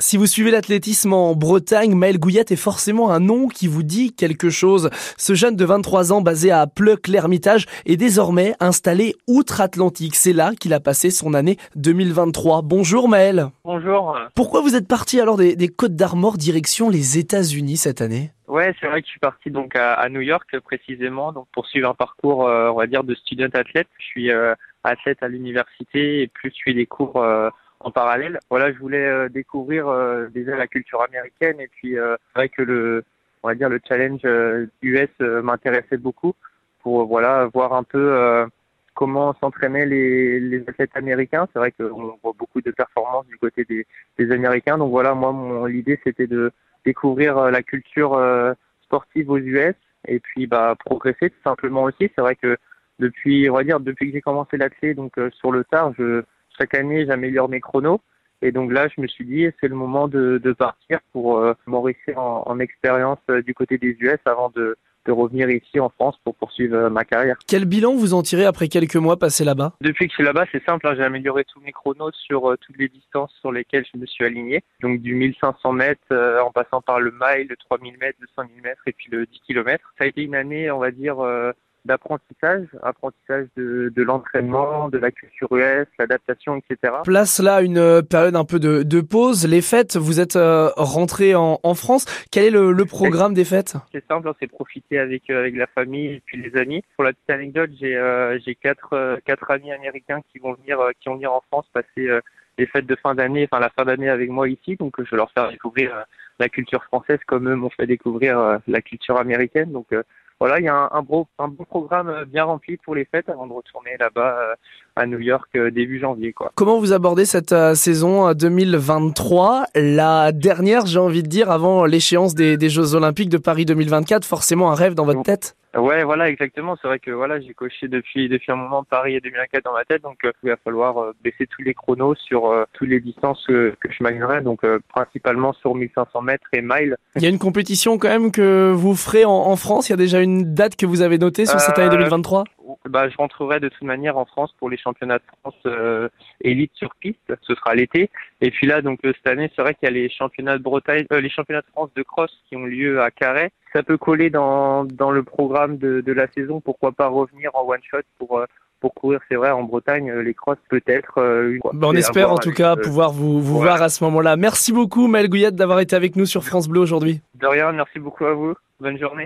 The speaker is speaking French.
Si vous suivez l'athlétisme en Bretagne, Maël Gouillette est forcément un nom qui vous dit quelque chose. Ce jeune de 23 ans basé à Pleuc-l'Hermitage est désormais installé outre-Atlantique. C'est là qu'il a passé son année 2023. Bonjour Maël. Bonjour. Pourquoi vous êtes parti alors des, Côtes d'Armor direction les États-Unis cette année? Ouais, c'est vrai que je suis parti donc à, New York précisément donc pour suivre un parcours euh, on va dire de student athlète. Je suis euh, athlète à l'université et plus je suis des cours euh, en parallèle. Voilà, je voulais euh, découvrir euh, déjà la culture américaine et puis euh, c'est vrai que le, on va dire le challenge US m'intéressait beaucoup pour voilà voir un peu comment s'entraînaient les, les athlètes américains. C'est vrai qu'on voit beaucoup de performances du côté des, des Américains. Donc voilà, moi, l'idée c'était de découvrir la culture sportive aux US et puis bah progresser tout simplement aussi. C'est vrai que depuis, on va dire, depuis que j'ai commencé l'athlète, donc sur le tard, je chaque année, j'améliore mes chronos. Et donc là, je me suis dit, c'est le moment de, de partir pour euh, m'enrichir en, en expérience euh, du côté des US avant de, de revenir ici en France pour poursuivre euh, ma carrière. Quel bilan vous en tirez après quelques mois passés là-bas? Depuis que je suis là-bas, c'est simple, hein, j'ai amélioré tous mes chronos sur toutes les distances sur lesquelles je me suis aligné. Donc du 1500 mètres en passant par le mile, le 3000 mètres, le 5000 mètres et puis le 10 km. Ça a été une année, on va dire, d'apprentissage, apprentissage de, de l'entraînement, de la culture US, l'adaptation, etc. Place là une euh, période un peu de, de pause. Les fêtes, vous êtes euh, rentré en, en, France. Quel est le, le programme des fêtes? C'est simple, c'est profiter avec euh, avec la famille et puis les amis. Pour la petite anecdote, j'ai euh, j'ai quatre quatre amis américains qui vont venir qui vont venir en France passer les fêtes de fin d'année, enfin la fin d'année avec moi ici. Donc je vais leur faire découvrir la culture française comme eux m'ont fait découvrir la culture américaine. Donc voilà, il y a un, un, beau, un beau programme euh, bien rempli pour les fêtes avant de retourner là-bas euh, à New York euh, début janvier. Quoi. Comment vous abordez cette saison 2023 La dernière, j'ai envie de dire, avant l'échéance des, des Jeux Olympiques de Paris 2024, forcément un rêve dans votre tête? Ouais, voilà, exactement. C'est vrai que voilà, j'ai coché depuis depuis un moment Paris et 2004 dans ma tête, donc euh, il va falloir euh, baisser tous les chronos sur euh, toutes les distances que je m'alignerai, donc principalement sur 1500 mètres et miles. Il y a une compétition quand même que vous ferez en, en France. Il y a déjà une date que vous avez notée sur cette année 2023 bah, je rentrerai de toute manière en France pour les championnats de France euh, élite sur piste. Ce sera l'été. Et puis là, donc cette année, c'est vrai qu'il y a les championnats de Bretagne, les championnats de France de cross qui ont lieu à Carhaix ça peut coller dans, dans le programme de, de la saison. Pourquoi pas revenir en one shot pour euh, pour courir, c'est vrai, en Bretagne, euh, les crosses peut-être. Euh, bah, on espère en tout cas pouvoir vous, vous voir à ce moment-là. Merci beaucoup, Maël Gouillette, d'avoir été avec nous sur France Bleu aujourd'hui. De rien, merci beaucoup à vous. Bonne journée.